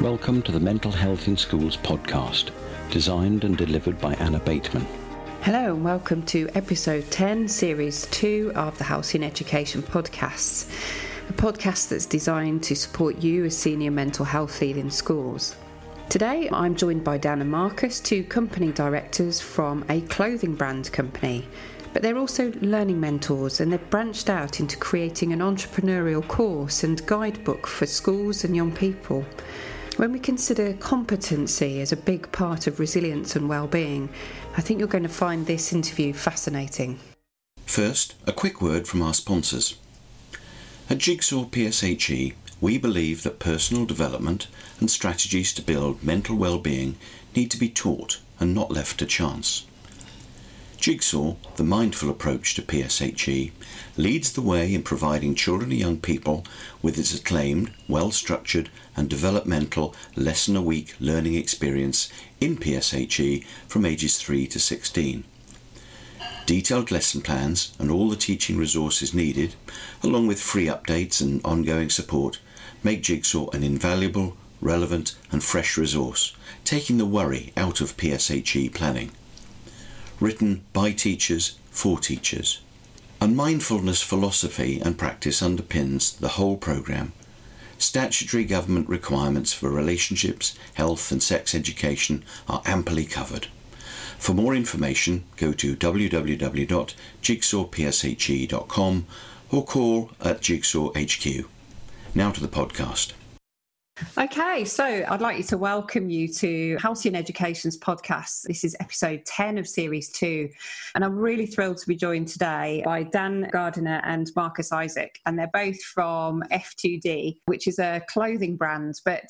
Welcome to the Mental Health in Schools podcast, designed and delivered by Anna Bateman. Hello, and welcome to episode 10, series 2 of the Halcyon Education podcasts, a podcast that's designed to support you as senior mental health lead in schools. Today, I'm joined by Dan and Marcus, two company directors from a clothing brand company. But they're also learning mentors and they've branched out into creating an entrepreneurial course and guidebook for schools and young people. When we consider competency as a big part of resilience and well-being, I think you're going to find this interview fascinating. First, a quick word from our sponsors. At Jigsaw PSHE, we believe that personal development and strategies to build mental well-being need to be taught and not left to chance. Jigsaw, the mindful approach to PSHE, leads the way in providing children and young people with its acclaimed, well structured, and developmental lesson a week learning experience in PSHE from ages 3 to 16. Detailed lesson plans and all the teaching resources needed, along with free updates and ongoing support, make Jigsaw an invaluable, relevant, and fresh resource, taking the worry out of PSHE planning written by teachers for teachers. And mindfulness philosophy and practice underpins the whole programme. Statutory government requirements for relationships, health, and sex education are amply covered. For more information, go to www.jigsawpshe.com or call at Jigsaw HQ. Now to the podcast. Okay, so I'd like you to welcome you to Halcyon Education's podcast. This is episode 10 of series two. And I'm really thrilled to be joined today by Dan Gardiner and Marcus Isaac. And they're both from F2D, which is a clothing brand. But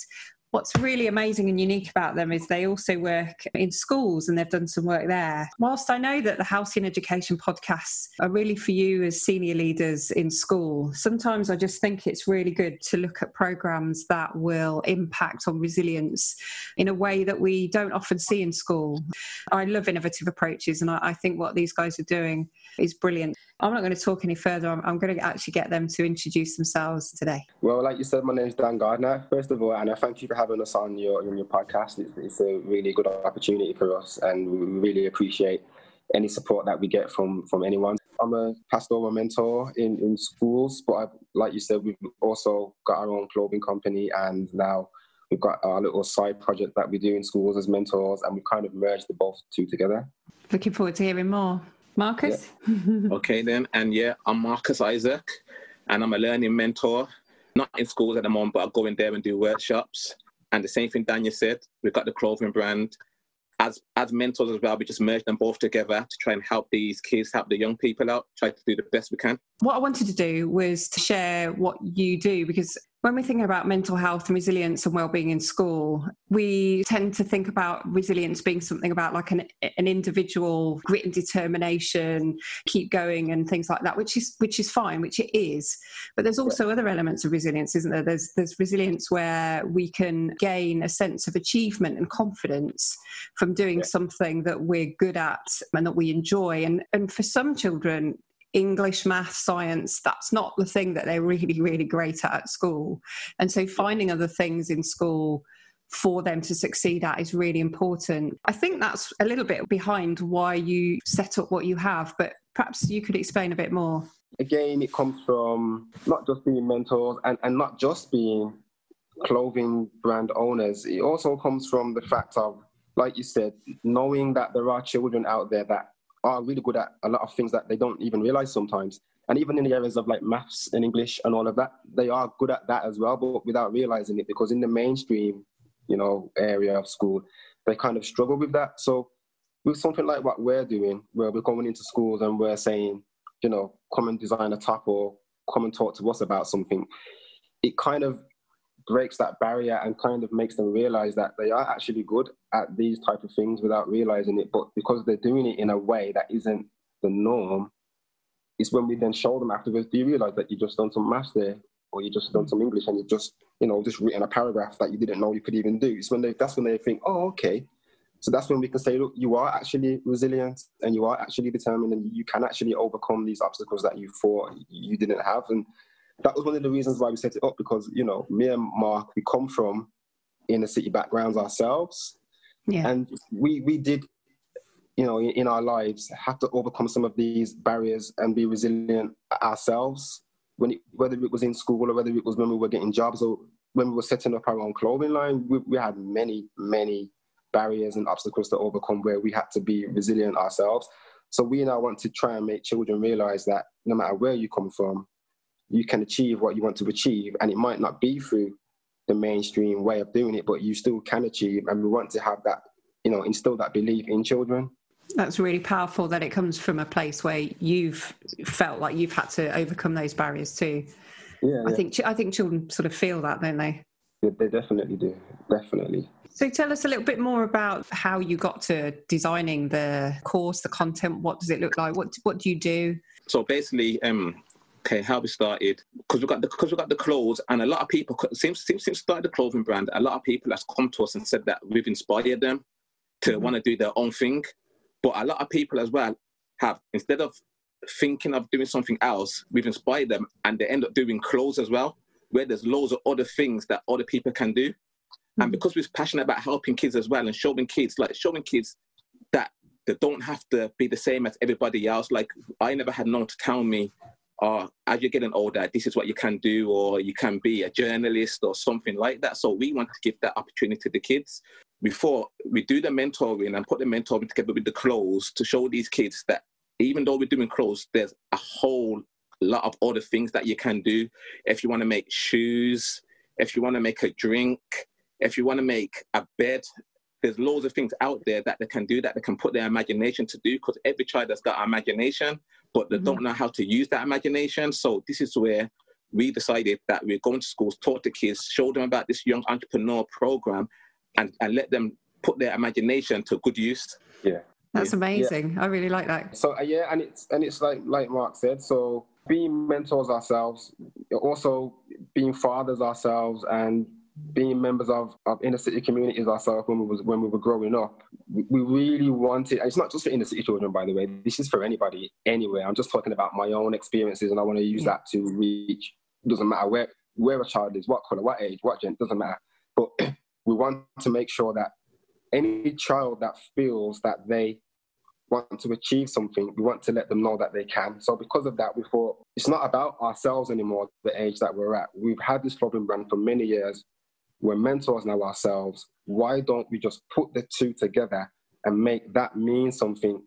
What's really amazing and unique about them is they also work in schools and they've done some work there. Whilst I know that the Halcyon Education podcasts are really for you as senior leaders in school, sometimes I just think it's really good to look at programs that will impact on resilience in a way that we don't often see in school. I love innovative approaches and I, think what these guys are doing is brilliant. I'm not going to talk any further. I'm, I'm, going to actually get them to introduce themselves today. Well, like you said, my name is Dan Gardner. First of all, Anna, thank you for having us on your on your podcast. It's, it's a really good opportunity for us, and we really appreciate any support that we get from from anyone. I'm a pastoral mentor in, in schools, but I, like you said, we've also got our own clothing company, and now we've got our little side project that we do in schools as mentors, and we've kind of merged the both two together. Looking forward to hearing more. Marcus? Yeah. okay, then. And yeah, I'm Marcus Isaac, and I'm a learning mentor. Not in schools at the moment, but I go in there and do workshops. And the same thing Daniel said, we've got the clothing brand. As, as mentors as well, we just merge them both together to try and help these kids, help the young people out, try to do the best we can. What I wanted to do was to share what you do because when we're thinking about mental health and resilience and well-being in school, we tend to think about resilience being something about like an, an individual grit and determination, keep going and things like that, which is which is fine, which it is. But there's also other elements of resilience, isn't there? There's there's resilience where we can gain a sense of achievement and confidence from doing yeah. something that we're good at and that we enjoy. And and for some children, English, math, science, that's not the thing that they're really, really great at at school. And so finding other things in school for them to succeed at is really important. I think that's a little bit behind why you set up what you have, but perhaps you could explain a bit more. Again, it comes from not just being mentors and, and not just being clothing brand owners. It also comes from the fact of, like you said, knowing that there are children out there that are really good at a lot of things that they don't even realize sometimes. And even in the areas of like maths and English and all of that, they are good at that as well, but without realizing it because in the mainstream, you know, area of school, they kind of struggle with that. So with something like what we're doing, where we're going into schools and we're saying, you know, come and design a top or come and talk to us about something, it kind of breaks that barrier and kind of makes them realize that they are actually good at these type of things without realizing it but because they're doing it in a way that isn't the norm it's when we then show them afterwards do you realize that you just done some maths there or you just done some english and you just you know just written a paragraph that you didn't know you could even do? It's when they that's when they think oh okay. So that's when we can say look you are actually resilient and you are actually determined and you can actually overcome these obstacles that you thought you didn't have. And that was one of the reasons why we set it up because you know me and Mark we come from inner city backgrounds ourselves. Yeah. And we, we did, you know, in, in our lives have to overcome some of these barriers and be resilient ourselves. When it, whether it was in school or whether it was when we were getting jobs or when we were setting up our own clothing line, we, we had many, many barriers and obstacles to overcome where we had to be resilient ourselves. So we now want to try and make children realize that no matter where you come from, you can achieve what you want to achieve. And it might not be through the mainstream way of doing it, but you still can achieve. And we want to have that, you know, instill that belief in children. That's really powerful that it comes from a place where you've felt like you've had to overcome those barriers too. Yeah, I yeah. think I think children sort of feel that, don't they? Yeah, they definitely do. Definitely. So tell us a little bit more about how you got to designing the course, the content. What does it look like? What what do you do? So basically, um, okay, how we started because we got the because we got the clothes, and a lot of people since since since started the clothing brand, a lot of people has come to us and said that we've inspired them to Mhm. want to do their own thing. But a lot of people as well have instead of thinking of doing something else, we've inspired them, and they end up doing clothes as well, where there's loads of other things that other people can do. And Mhm. because we're passionate about helping kids as well and showing kids, like showing kids that they don't have to be the same as everybody else. Like I never had no one to tell me, uh, as you're getting older, this is what you can do, or you can be a journalist or something like that. So we want to give that opportunity to the kids before we do the mentoring and put the mentoring together with the clothes to show these kids that even though we're doing clothes, there's a whole lot of other things that you can do. If you want to make shoes, if you want to make a drink, if you want to make a bed, there's loads of things out there that they can do that they can put their imagination to do because every child has got imagination, but they Mhm. don't know how to use that imagination. So this is where we decided that we're going to schools, talk to kids, show them about this young entrepreneur program, and, and let them put their imagination to good use. Yeah. That's Yeah. amazing. I really like that. So uh, yeah, and it's and it's like like Mark said. So being mentors ourselves, also being fathers ourselves, and being members of, of inner city communities ourselves when we was when we were growing up. We, really wanted. It's not just for inner city children, by the way. This is for anybody anywhere. I'm just talking about my own experiences, and I want to use that to reach. Doesn't matter where where a child is, what color, what age, what gender, doesn't matter. But we want to make sure that any child that feels that they want to achieve something, we want to let them know that they can. So because of that, we thought it's not about ourselves anymore, the age that we're at. We've had this problem brand for many years. We're mentors now ourselves. Why don't we just put the two together and make that mean something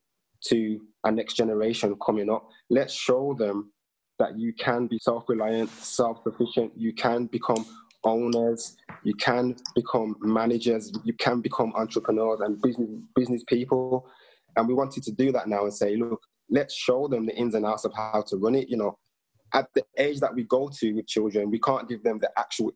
to our next generation coming up? Let's show them that you can be self-reliant, self-sufficient. You can become owners. You can become managers. You can become entrepreneurs and business business people. And we wanted to do that now and say, look, let's show them the ins and outs of how to run it. You know, at the age that we go to with children, we can't give them the actual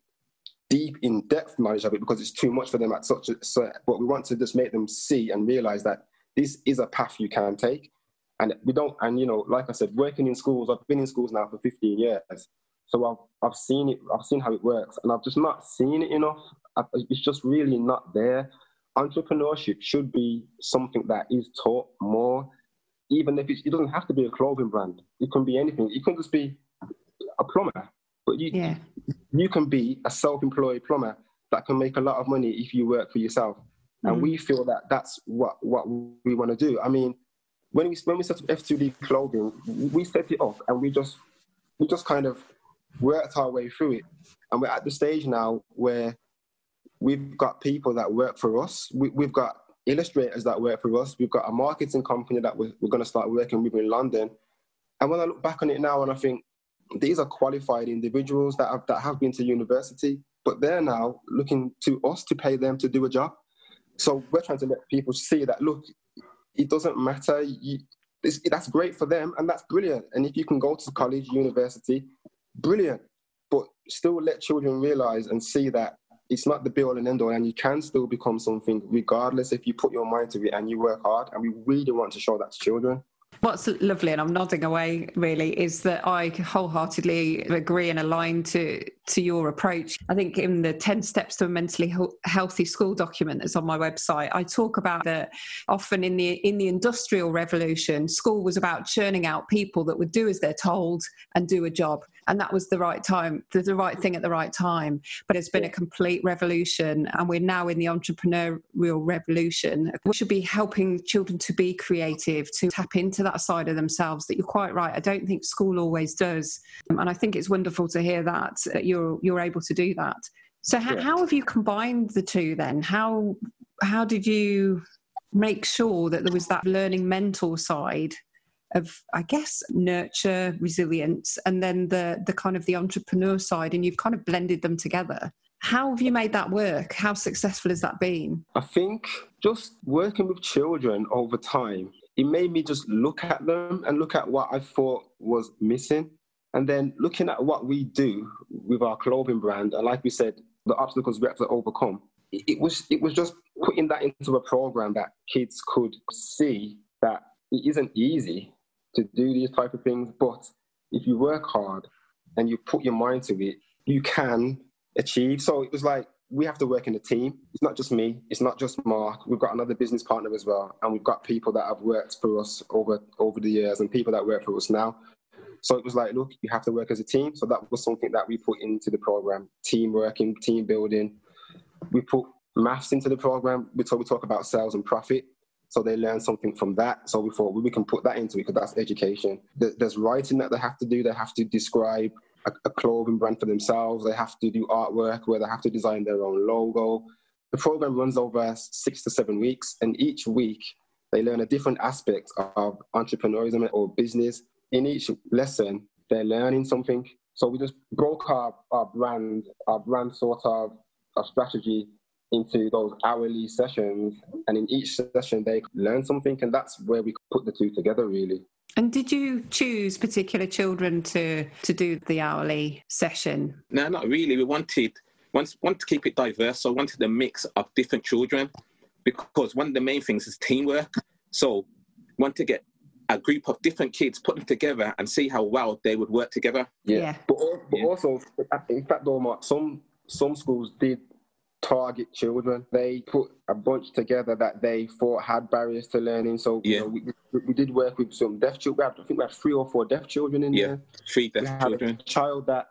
deep, in-depth knowledge of it because it's too much for them at such a. So, but we want to just make them see and realize that this is a path you can take. And we don't, and you know, like I said, working in schools, I've been in schools now for 15 years. So I've, I've seen it, I've seen how it works, and I've just not seen it enough. I, it's just really not there. Entrepreneurship should be something that is taught more, even if it doesn't have to be a clothing brand. It can be anything. It can just be a plumber, but you Yeah. You can be a self-employed plumber that can make a lot of money if you work for yourself. And Mhm. we feel that that's what what we want to do. I mean, when we when we set up F2D clothing, we set it up and we just we just kind of worked our way through it. And we're at the stage now where we've got people that work for us. We, we've got illustrators that work for us. We've got a marketing company that we're, we're going to start working with in London. And when I look back on it now, and I think these are qualified individuals that have, that have been to university, but they're now looking to us to pay them to do a job. So we're trying to let people see that look, it doesn't matter. You, that's great for them, and that's brilliant. And if you can go to college, university, brilliant. But still let children realize and see that it's not the be all and end all, and you can still become something regardless if you put your mind to it and you work hard. And we really want to show that to children. What's lovely, and I'm nodding away really, is that I wholeheartedly agree and align to to your approach. I think in the 10 steps to a mentally healthy school document that's on my website, I talk about that often in the in the industrial revolution, school was about churning out people that would do as they're told and do a job. And that was the right time, the right thing at the right time. But it's been a complete revolution, and we're now in the entrepreneurial revolution. We should be helping children to be creative, to tap into that side of themselves. That you're quite right. I don't think school always does, um, and I think it's wonderful to hear that you're you're able to do that. So how, yeah. how have you combined the two then? How how did you make sure that there was that learning mentor side of i guess nurture resilience and then the the kind of the entrepreneur side and you've kind of blended them together. How have you made that work? How successful has that been? I think just working with children over time it made me just look at them and look at what i thought was missing and then looking at what we do with our clothing brand and like we said the obstacles we have to overcome. It was it was just putting that into a program that kids could see that it isn't easy to do these type of things, but if you work hard and you put your mind to it, you can achieve. So it was like we have to work in a team. It's not just me. It's not just Mark. We've got another business partner as well, and we've got people that have worked for us over over the years, and people that work for us now. So it was like, look, you have to work as a team. So that was something that we put into the program: team working, team building. We put maths into the program. We talk, we talk about sales and profit. So they learn something from that. So we thought we can put that into it because that's education. There's writing that they have to do. They have to describe a, a clothing brand for themselves. They have to do artwork where they have to design their own logo. The program runs over six to seven weeks, and each week they learn a different aspect of entrepreneurship or business. In each lesson, they're learning something. So we just broke our, our brand, our brand sort of, our strategy into those hourly sessions and in each session they learn something and that's where we put the two together really. And did you choose particular children to to do the hourly session? No not really. We wanted once want to keep it diverse so I wanted a mix of different children because one of the main things is teamwork. So want to get a group of different kids put them together and see how well they would work together. Yeah, yeah. but, but also in fact though some some schools did target children. They put a bunch together that they thought had barriers to learning. So yeah. You know, we, we did work with some deaf children. I think we had three or four deaf children in yeah. there. Three deaf children. child that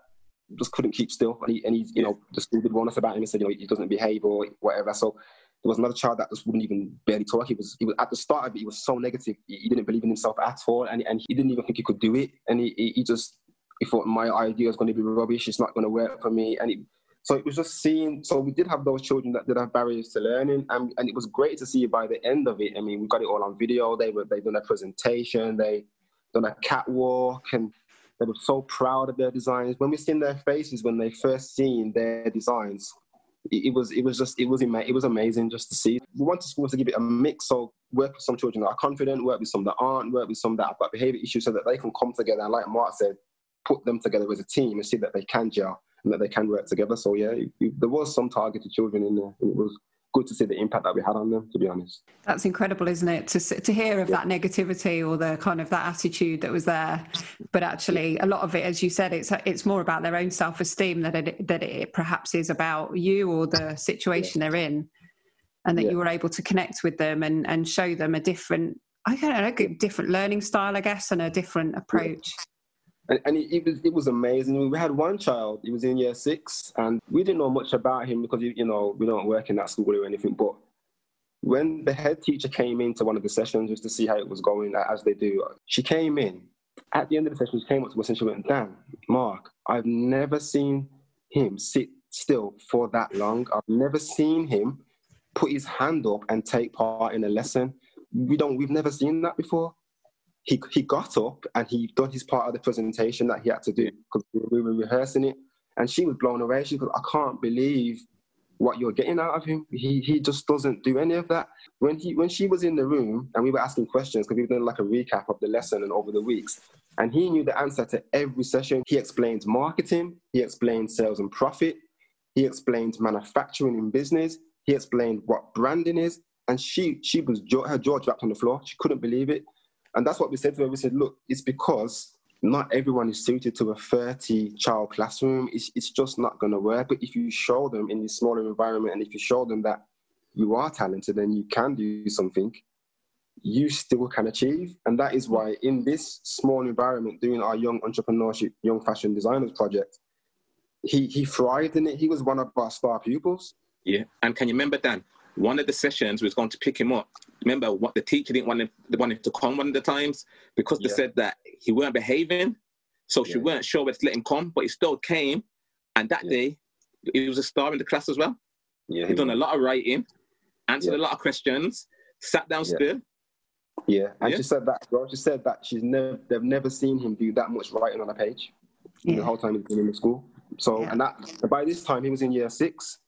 just couldn't keep still, and he, and he you yeah. know, the school did warn us about him and said, you know, he doesn't behave or whatever. So there was another child that just wouldn't even barely talk. He was, he was at the start of it, he was so negative. He, he didn't believe in himself at all, and and he didn't even think he could do it. And he, he, he just he thought my idea is going to be rubbish. It's not going to work for me, and it, so it was just seeing, so we did have those children that did have barriers to learning, and, and it was great to see by the end of it. I mean, we got it all on video. They were they done a presentation, they done a catwalk, and they were so proud of their designs. When we seen their faces when they first seen their designs, it, it was it was just it was it was amazing just to see. We wanted schools to give it a mix, so work with some children that are confident, work with some that aren't, work with some that have got behavior issues, so that they can come together and, like Mark said, put them together as a team and see that they can gel and that they can work together. So yeah, it, it, there was some targeted children in there, and it was good to see the impact that we had on them. To be honest, that's incredible, isn't it? To to hear of yeah. that negativity or the kind of that attitude that was there, but actually a lot of it, as you said, it's it's more about their own self esteem that it that it perhaps is about you or the situation yeah. they're in, and that yeah. you were able to connect with them and and show them a different. I don't know, a different learning style, I guess, and a different approach and, and it, it, was it was amazing. We had one child; he was in year six, and we didn't know much about him because you know we don't work in that school or anything. But when the head teacher came into one of the sessions just to see how it was going, as they do, she came in. At the end of the session, she came up to us and she went, "Dan, Mark, I've never seen him sit still for that long. I've never seen him put his hand up and take part in a lesson. We don't. We've never seen that before." He, he got up and he done his part of the presentation that he had to do because we were rehearsing it. And she was blown away. She goes, I can't believe what you're getting out of him. He, he just doesn't do any of that. When, he, when she was in the room and we were asking questions, because we were doing like a recap of the lesson and over the weeks, and he knew the answer to every session. He explained marketing, he explained sales and profit, he explained manufacturing in business, he explained what branding is, and she she was her jaw dropped on the floor. She couldn't believe it. And that's what we said to her. We said, look, it's because not everyone is suited to a 30 child classroom. It's, it's just not going to work. But if you show them in this smaller environment and if you show them that you are talented and you can do something, you still can achieve. And that is why, in this small environment, doing our young entrepreneurship, young fashion designers project, he, he thrived in it. He was one of our star pupils. Yeah. And can you remember, Dan? One of the sessions was going to pick him up. Remember what the teacher didn't want him, they wanted to come one of the times because they yeah. said that he weren't behaving. So yeah. she weren't sure whether to let him come, but he still came. And that yeah. day, he was a star in the class as well. Yeah, he done a lot of writing, answered a lot of questions, sat down still, yeah, and yeah. she said that. Well, she said that she's never they've never seen him do that much writing on a page yeah. the whole time he's been in the school. So, yeah. and that by this time he was in year six.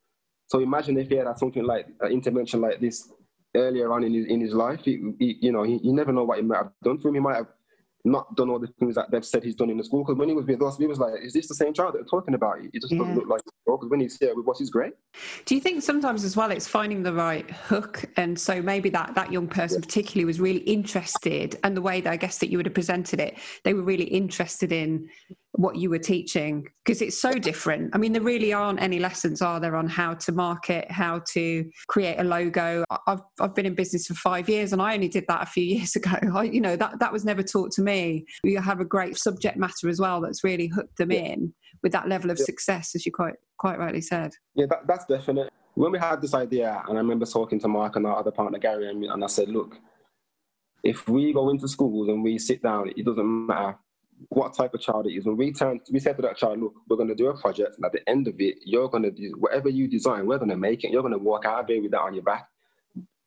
So imagine if he had something like an intervention like this earlier on in his in his life. He, he, you know, he, you never know what he might have done for him. He might have not done all the things that they've said he's done in the school. Because when he was with us, we was like, "Is this the same child that we're talking about?" He just yeah. doesn't look like because when he's here with us, he's great. Do you think sometimes as well, it's finding the right hook, and so maybe that that young person yeah. particularly was really interested, and the way that I guess that you would have presented it, they were really interested in what you were teaching because it's so different. I mean, there really aren't any lessons, are there, on how to market, how to create a logo. I've I've been in business for five years, and I only did that a few years ago. I, you know, that that was never taught to me. You have a great subject matter as well that's really hooked them yeah. in with that level of yeah. success, as you quite quite rightly said. Yeah, that, that's definite. When we had this idea, and I remember talking to Mark and our other partner Gary, and, and I said, look, if we go into schools and we sit down, it doesn't matter what type of child it is. When we turn, we said to that child, look, we're going to do a project, and at the end of it, you're going to do whatever you design. We're going to make it. You're going to walk out of here with that on your back.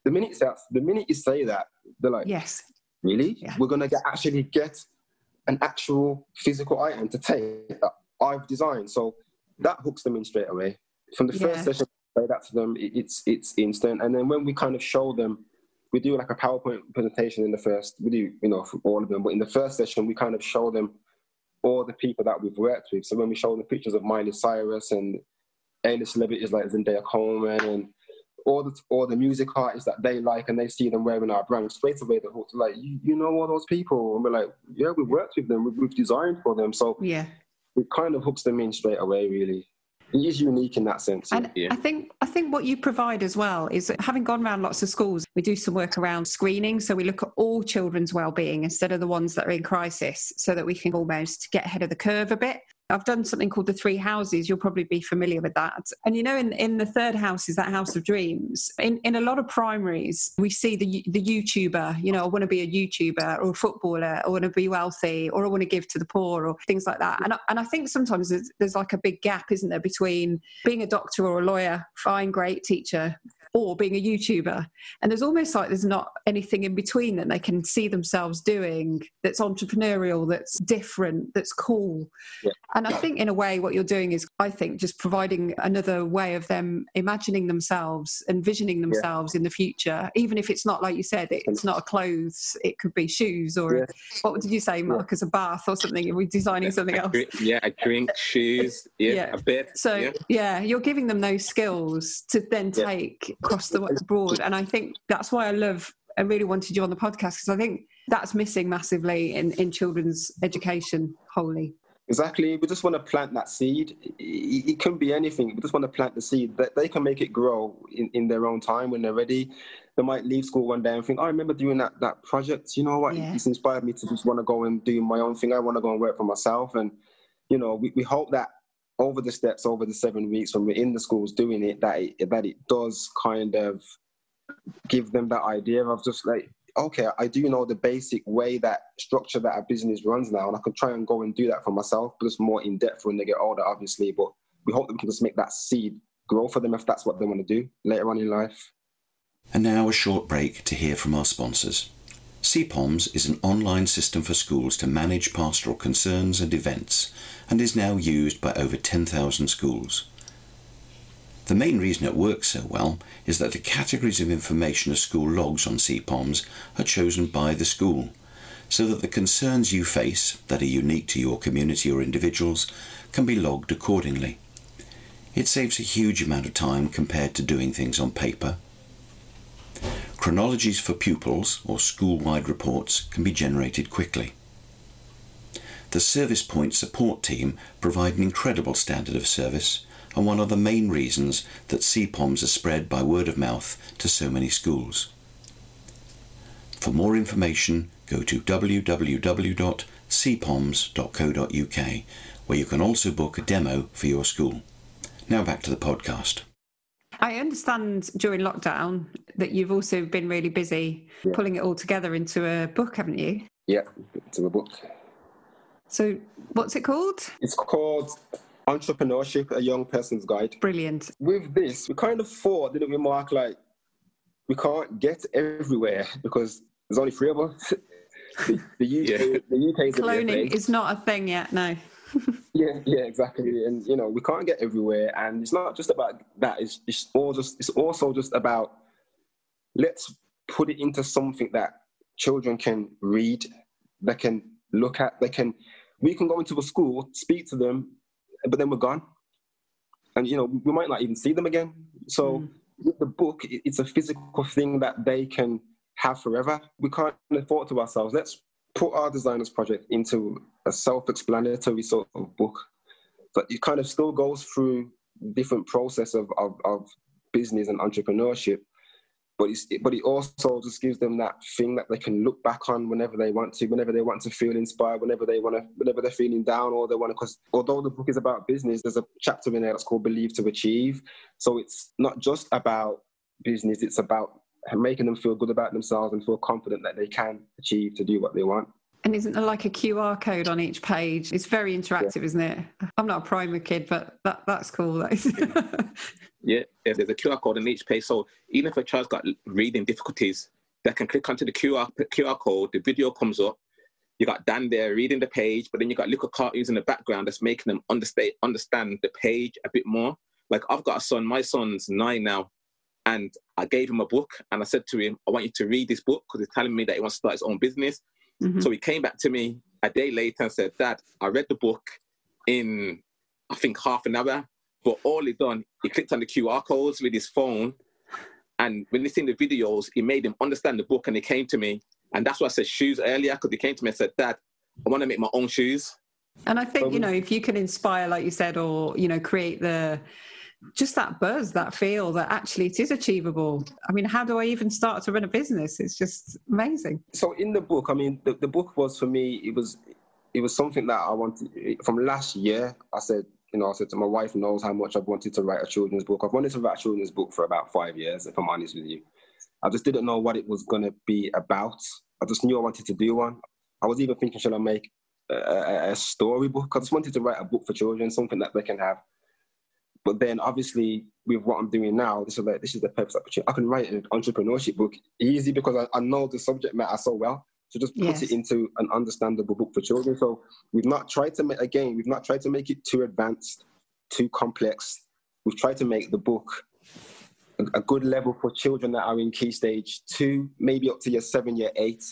The minute that's the minute you say that, they're like, yes, really? Yeah. We're going to get actually get an actual physical item to take that I've designed. So that hooks them in straight away. From the first yeah. session, say that to them, it's it's instant. And then when we kind of show them we do like a PowerPoint presentation in the first, we do, you know, for all of them, but in the first session, we kind of show them all the people that we've worked with. So when we show them the pictures of Miley Cyrus and A-list celebrities like Zendaya Coleman and all the all the music artists that they like and they see them wearing our brand, straight away they're like, you, you know all those people? And we're like, yeah, we've worked with them, we've, we've designed for them. So yeah, it kind of hooks them in straight away, really it is unique in that sense. And yeah. I think I think what you provide as well is having gone around lots of schools, we do some work around screening. So we look at all children's well-being instead of the ones that are in crisis, so that we can almost get ahead of the curve a bit. I've done something called the three houses. You'll probably be familiar with that. And you know, in, in the third house is that house of dreams. In in a lot of primaries, we see the the YouTuber. You know, I want to be a YouTuber or a footballer. I want to be wealthy, or I want to give to the poor, or things like that. And I, and I think sometimes there's, there's like a big gap, isn't there, between being a doctor or a lawyer, fine, great teacher, or being a YouTuber. And there's almost like there's not anything in between that they can see themselves doing that's entrepreneurial, that's different, that's cool. Yeah. And I think, in a way, what you're doing is, I think, just providing another way of them imagining themselves, envisioning themselves yeah. in the future, even if it's not, like you said, it's not a clothes, it could be shoes or yeah. what did you say, Mark, as a bath or something? Are we designing something else? Yeah, a drink, shoes, yeah, a bit. So, yeah. you're giving them those skills to then take across the board. And I think that's why I love, I really wanted you on the podcast because I think that's missing massively in, in children's education wholly. Exactly. We just want to plant that seed. It, it can be anything. We just want to plant the seed that they can make it grow in, in their own time when they're ready. They might leave school one day and think, oh, I remember doing that, that project. You know what? Yeah. It's inspired me to just want to go and do my own thing. I want to go and work for myself. And, you know, we, we hope that over the steps, over the seven weeks when we're in the schools doing it, that it, that it does kind of give them that idea of just like, okay, I do know the basic way that structure that a business runs now, and I can try and go and do that for myself, but it's more in depth when they get older, obviously. But we hope that we can just make that seed grow for them if that's what they want to do later on in life. And now a short break to hear from our sponsors. CPOMS is an online system for schools to manage pastoral concerns and events and is now used by over 10,000 schools. The main reason it works so well is that the categories of information a school logs on CPOMS are chosen by the school, so that the concerns you face that are unique to your community or individuals can be logged accordingly. It saves a huge amount of time compared to doing things on paper Chronologies for pupils or school-wide reports can be generated quickly. The Service Point support team provide an incredible standard of service and one of the main reasons that CPOMs are spread by word of mouth to so many schools. For more information, go to www.cpoms.co.uk, where you can also book a demo for your school. Now back to the podcast. I understand during lockdown that you've also been really busy Yeah. pulling it all together into a book, haven't you? Yeah, to a book. So, what's it called? It's called Entrepreneurship: A Young Person's Guide. Brilliant. With this, we kind of thought, didn't we, Mark? Like, we can't get everywhere because there's only three of us. the, the UK, Yeah. the UK is Cloning place. is not a thing yet, no. Yeah, yeah, exactly. And you know, we can't get everywhere, and it's not just about that. It's it's all just it's also just about let's put it into something that children can read, they can look at, they can. We can go into a school, speak to them, but then we're gone, and you know we might not even see them again. So Mm. with the book, it's a physical thing that they can have forever. We can't afford to ourselves, let's put our designers project into a self-explanatory sort of book but it kind of still goes through different process of, of, of business and entrepreneurship but it's, but it also just gives them that thing that they can look back on whenever they want to whenever they want to feel inspired whenever they want to whenever they're feeling down or they want to because although the book is about business there's a chapter in there that's called believe to achieve. So it's not just about business it's about making them feel good about themselves and feel confident that they can achieve to do what they want And isn't there like a QR code on each page? It's very interactive, isn't it? I'm not a primary kid, but that, that's cool. That is. Yeah, yeah, there's a QR code on each page. So even if a child's got reading difficulties, they can click onto the QR QR code. The video comes up. You got Dan there reading the page, but then you got little cartoons in the background that's making them understand understand the page a bit more. Like I've got a son. My son's nine now, and I gave him a book, and I said to him, "I want you to read this book because he's telling me that he wants to start his own business." Mhm. So he came back to me a day later and said, Dad, I read the book in, I think, half an hour. But all he done, he clicked on the QR codes with his phone. And when he seen the videos, he made him understand the book and he came to me. And that's why I said shoes earlier, because he came to me and said, Dad, I want to make my own shoes. And I think, you know, if you can inspire, like you said, or, you know, create the, just that buzz, that feel that actually it is achievable. I mean, how do I even start to run a business? It's just amazing. so in the book i mean the, the book was for me it was it was something that i wanted from last year i said you know i said to my wife knows how much i've wanted to write a children's book i've wanted to write a children's book for about five years if i'm honest with you i just didn't know what it was going to be about i just knew i wanted to do one i was even thinking should i make a, a, a storybook i just wanted to write a book for children something that they can have but then obviously with what I'm doing now, this is like this is the perfect opportunity. I can write an entrepreneurship book easy because I, I know the subject matter so well. So just put Yes. it into an understandable book for children. So we've not tried to make again, we've not tried to make it too advanced, too complex. We've tried to make the book a, a good level for children that are in key stage two, maybe up to year seven, year eight.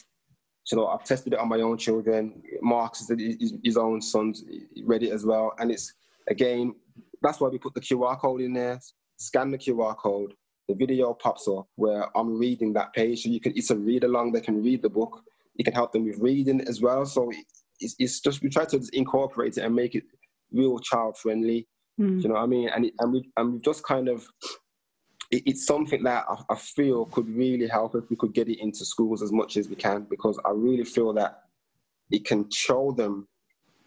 So you know, I've tested it on my own children. Mark's his, his own sons read it as well, and it's again that's why we put the QR code in there. Scan the QR code. The video pops up where I'm reading that page, so you can. It's a read along. They can read the book. You can help them with reading as well. So it's, it's just we try to just incorporate it and make it real child friendly. Mm. You know what I mean? And it, and we and we've just kind of it, it's something that I, I feel could really help if we could get it into schools as much as we can because I really feel that it can show them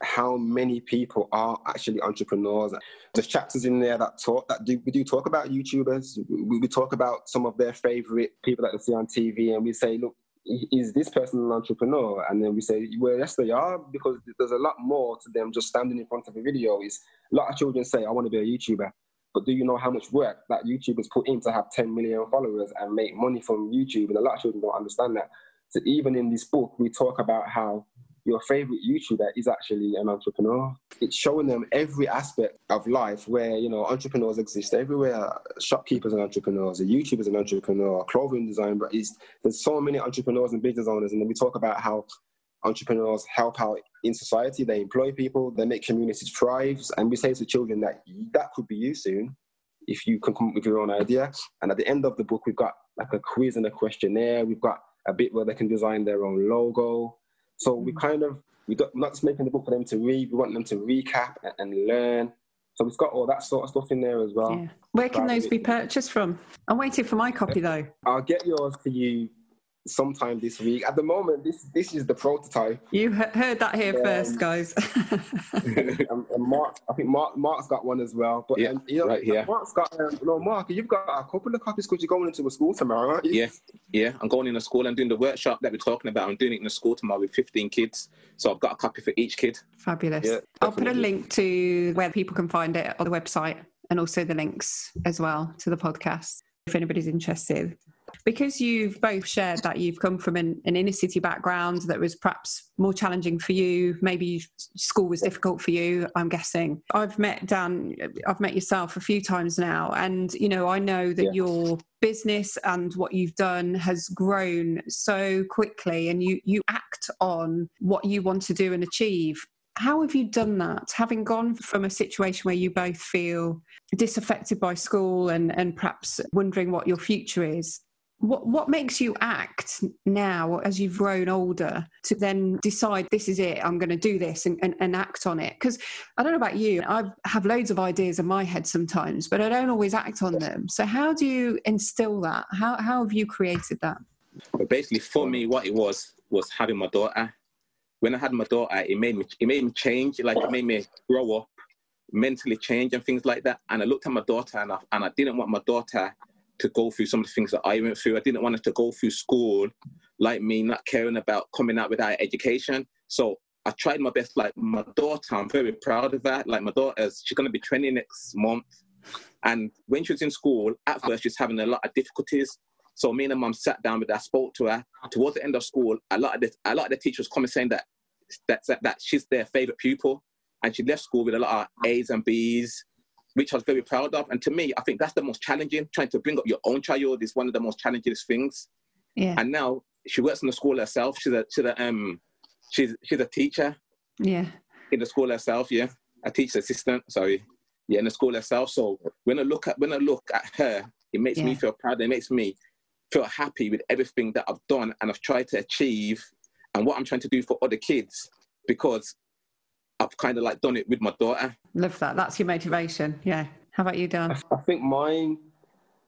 how many people are actually entrepreneurs. There's chapters in there that talk that do we do talk about YouTubers. We, we talk about some of their favorite people that they see on TV, and we say, look, is this person an entrepreneur? And then we say, well, yes, they are, because there's a lot more to them just standing in front of a video. Is a lot of children say, I want to be a YouTuber. But do you know how much work that YouTubers put in to have 10 million followers and make money from YouTube? And a lot of children don't understand that. So even in this book, we talk about how your favorite YouTuber is actually an entrepreneur. It's showing them every aspect of life where, you know, entrepreneurs exist everywhere. Shopkeepers are entrepreneurs, a YouTuber is an entrepreneur, clothing design, but there's so many entrepreneurs and business owners. And then we talk about how entrepreneurs help out in society. They employ people, they make communities thrive. And we say to children that that could be you soon if you can come up with your own idea. And at the end of the book, we've got like a quiz and a questionnaire. We've got a bit where they can design their own logo. So we mm. kind of we got not just making the book for them to read. We want them to recap and, and learn. So we've got all that sort of stuff in there as well. Yeah. Where can those be purchased from? I'm waiting for my copy though. I'll get yours to you sometime this week. At the moment, this this is the prototype. You heard that here um, first, guys. and, and, Mark, I think Mark Mark's got one as well. But yeah, um, you know, right here. Mark's got um, no Mark. You've got a couple of copies because you're going into a school tomorrow, aren't you? Yeah, yeah. I'm going in a school and doing the workshop that we're talking about. I'm doing it in a school tomorrow with 15 kids. So I've got a copy for each kid. Fabulous. Yeah, I'll put a link to where people can find it on the website and also the links as well to the podcast if anybody's interested. Because you've both shared that you've come from an, an, inner city background that was perhaps more challenging for you, maybe school was difficult for you, I'm guessing. I've met Dan, I've met yourself a few times now, and you know, I know that yeah. your business and what you've done has grown so quickly and you you act on what you want to do and achieve how have you done that having gone from a situation where you both feel disaffected by school and, and perhaps wondering what your future is what what makes you act now as you've grown older to then decide this is it i'm going to do this and, and, and act on it? Because i don't know about you i have loads of ideas in my head sometimes but i don't always act on them. So how do you instill that? How, how have you created that? But basically for me what it was was having my daughter. When i had my daughter it made me it made me change like it made me grow up mentally change and things like that. And i looked at my daughter and I, and I didn't want my daughter to go through some of the things that I went through. I didn't want her to go through school like me, not caring about coming out without education. So I tried my best. Like my daughter, I'm very proud of that. Like my daughter, she's going to be 20 next month. And when she was in school, at first she was having a lot of difficulties. So me and her mum sat down with her, spoke to her. Towards the end of school, a lot of the, a lot of the teachers coming saying that, that, that she's their favorite pupil. And she left school with a lot of A's and B's which I was very proud of. And to me, I think that's the most challenging. Trying to bring up your own child is one of the most challenging things. Yeah. And now she works in the school herself. She's a she's a um she's she's a teacher. Yeah. In the school herself, yeah. A teacher assistant, sorry. Yeah, in the school herself. So when I look at when I look at her, it makes yeah. me feel proud. It makes me feel happy with everything that I've done and I've tried to achieve and what I'm trying to do for other kids because I've kind of like done it with my daughter. Love that. That's your motivation. Yeah. How about you, Dan? I think mine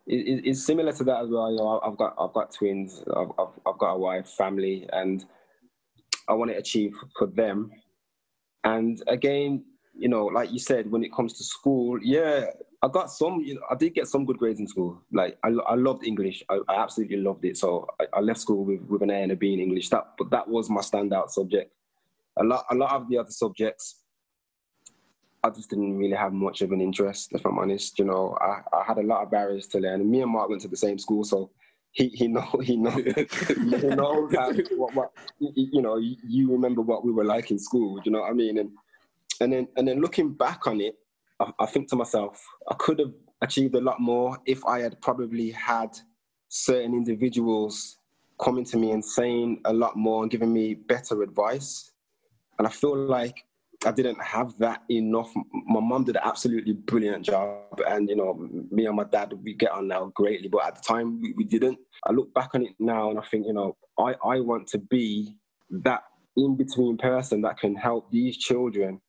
is, is similar to that as well. You know, I've got I've got twins. I've, I've, I've got a wife, family, and I want to achieve for them. And again, you know, like you said, when it comes to school, yeah, I got some. You know, I did get some good grades in school. Like I, I loved English. I, I absolutely loved it. So I, I, left school with, with an A and a B in English. That, but that was my standout subject a lot a lot of the other subjects I just didn't really have much of an interest, if I'm honest. You know, I, I had a lot of barriers to learn. Me and Mark went to the same school, so he he know he know he knows how, what, what you know. You remember what we were like in school. You know what I mean? And and then and then looking back on it, I, I think to myself, I could have achieved a lot more if I had probably had certain individuals coming to me and saying a lot more and giving me better advice and I feel like I didn't have that enough. My mom did an absolutely brilliant job, and you know, me and my dad we get on now greatly. But at the time, we, we didn't. I look back on it now, and I think you know, I I want to be that in between person that can help these children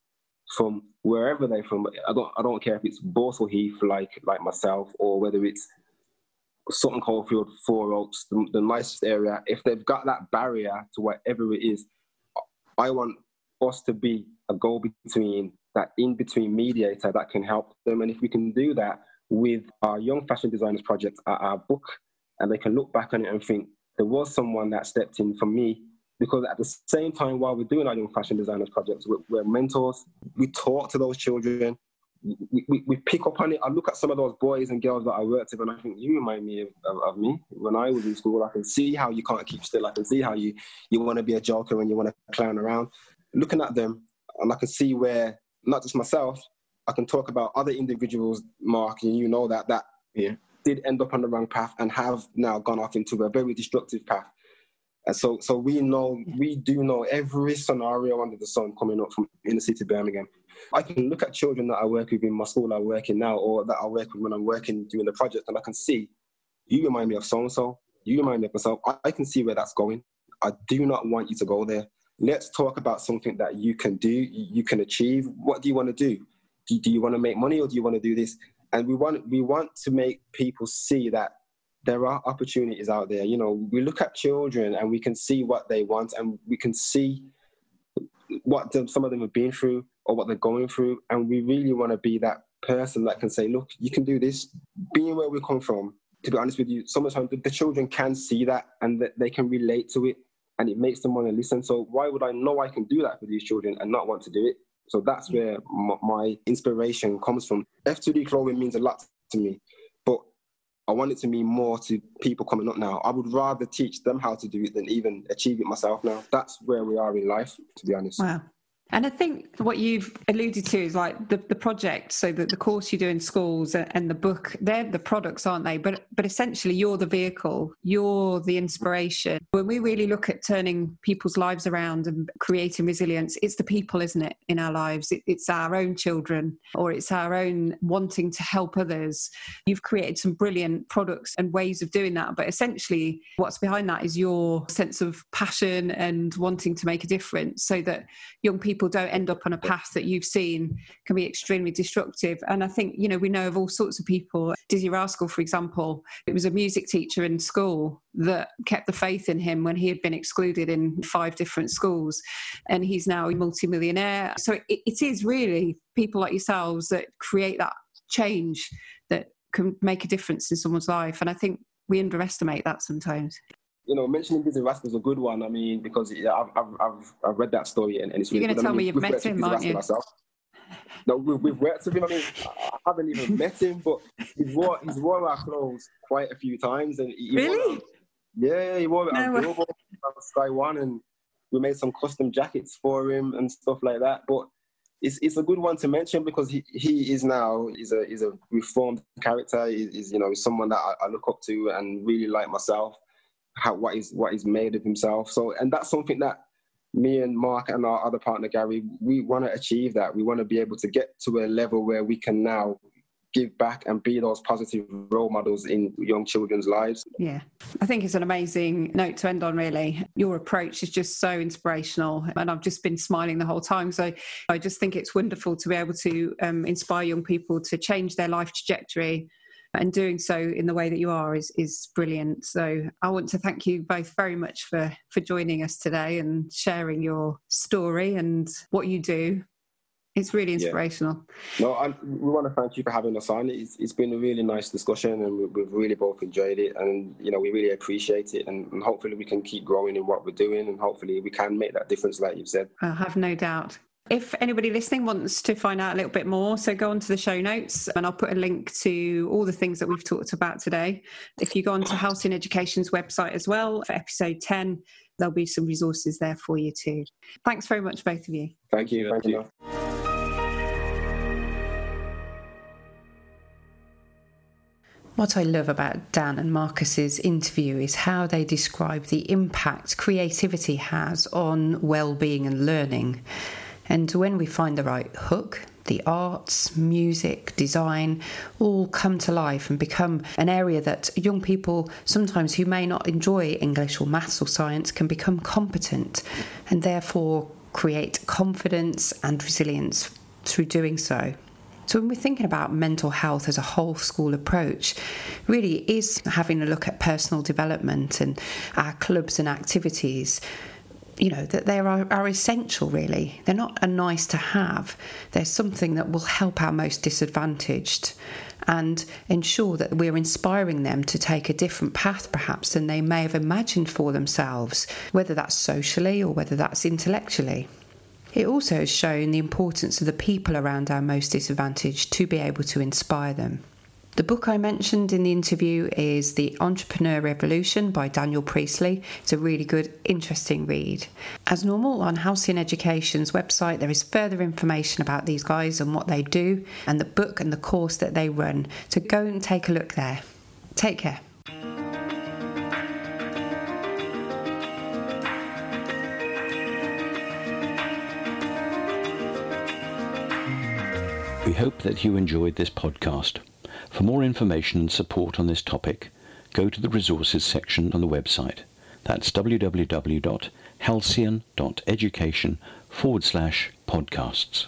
from wherever they're from. I don't I don't care if it's Balsall Heath like like myself, or whether it's Sutton Coldfield, Four Oaks, the, the nicest area. If they've got that barrier to whatever it is, I want us to be a go between, that in between mediator that can help them. And if we can do that with our Young Fashion Designers Project, our, our book, and they can look back on it and think, there was someone that stepped in for me. Because at the same time while we're doing our young fashion designers projects we're, we're mentors. We talk to those children. We, we, we, pick up on it. I look at some of those boys and girls that i worked with and i think you remind me of, of, of, me. When i was in school i can see how you can't keep still. I can see how you you want to be a joker and you want to clown around. Looking at them, and I can see where not just myself, I can talk about other individuals, Mark, and you know that that yeah. did end up on the wrong path and have now gone off into a very destructive path. And so, so we know, we do know every scenario under the sun coming up from inner city Birmingham. I can look at children that I work with in my school I work in now, or that I work with when I'm working doing the project, and I can see, you remind me of so and so. You remind me of myself. I, I can see where that's going. I do not want you to go there let's talk about something that you can do, you can achieve. What do you want to do? Do, do you want to make money or do you want to do this? And we want we want to make people see that there are opportunities out there. You know, we look at children and we can see what they want and we can see what them, some of them have been through or what they're going through. And we really want to be that person that can say, look, you can do this. Being where we come from, to be honest with you, so much time the, the children can see that and that they can relate to it and it makes them want to listen. So why would I know I can do that for these children and not want to do it? So that's mm. where my, my inspiration comes from. F2D clothing means a lot to me, but I want it to mean more to people coming up now. I would rather teach them how to do it than even achieve it myself now. That's where we are in life, to be honest. Wow. And I think what you've alluded to is like the, the project, so that the course you do in schools and the book, they're the products, aren't they? But but essentially you're the vehicle, you're the inspiration. When we really look at turning people's lives around and creating resilience, it's the people, isn't it, in our lives? It, it's our own children or it's our own wanting to help others. You've created some brilliant products and ways of doing that. But essentially what's behind that is your sense of passion and wanting to make a difference so that young people people don't end up on a path that you've seen can be extremely destructive. And I think, you know, we know of all sorts of people. Dizzee Rascal, for example, it was a music teacher in school that kept the faith in him when he had been excluded in five different schools. And he's now a multimillionaire. So it, it is really people like yourselves that create that change that can make a difference in someone's life. And I think we underestimate that sometimes you know, mentioning Dizzee Rascal is a good one. I mean, because yeah, I've, I've, I've, I've read that story and, and it's You're really going to tell I mean, me you've met him, aren't you? Myself. No, we've, we've worked with him. I mean, I haven't even met him, but he's wore, he's worn our clothes quite a few times. And he really? Wore, yeah, he wore it no, on Global, Sky One, and we made some custom jackets for him and stuff like that. But it's, it's a good one to mention because he, he is now is a is a reformed character. Is you know someone that I, I look up to and really like myself how what is what is made of himself. So, and that's something that me and Mark and our other partner Gary, we want to achieve that. We want to be able to get to a level where we can now give back and be those positive role models in young children's lives. Yeah, I think it's an amazing note to end on, really. Your approach is just so inspirational, and I've just been smiling the whole time. So I just think it's wonderful to be able to um, inspire young people to change their life trajectory and doing so in the way that you are is is brilliant. So I want to thank you both very much for for joining us today and sharing your story and what you do. It's really inspirational. Yeah. No, I, we want to thank you for having us on. It's, it's been a really nice discussion, and we, we've really both enjoyed it. And you know, we really appreciate it. And, and hopefully, we can keep growing in what we're doing, and hopefully, we can make that difference, like you've said. I have no doubt. If anybody listening wants to find out a little bit more, so go onto the show notes and I'll put a link to all the things that we've talked about today. If you go onto Halcyon Education's website as well for episode 10, there'll be some resources there for you too. Thanks very much, both of you. Thank you. Thank you. What I love about Dan and Marcus's interview is how they describe the impact creativity has on well-being and learning. And when we find the right hook, the arts, music, design all come to life and become an area that young people, sometimes who may not enjoy English or maths or science, can become competent and therefore create confidence and resilience through doing so. So, when we're thinking about mental health as a whole school approach, really is having a look at personal development and our clubs and activities you know that they are, are essential really. They're not a nice to have. They're something that will help our most disadvantaged and ensure that we're inspiring them to take a different path perhaps than they may have imagined for themselves whether that's socially or whether that's intellectually. It also has shown the importance of the people around our most disadvantaged to be able to inspire them the book I mentioned in the interview is The Entrepreneur Revolution by Daniel Priestley. It's a really good, interesting read. As normal, on Halcyon Education's website, there is further information about these guys and what they do, and the book and the course that they run. So go and take a look there. Take care. We hope that you enjoyed this podcast. For more information and support on this topic, go to the resources section on the website. That's www.halcyon.education forward slash podcasts.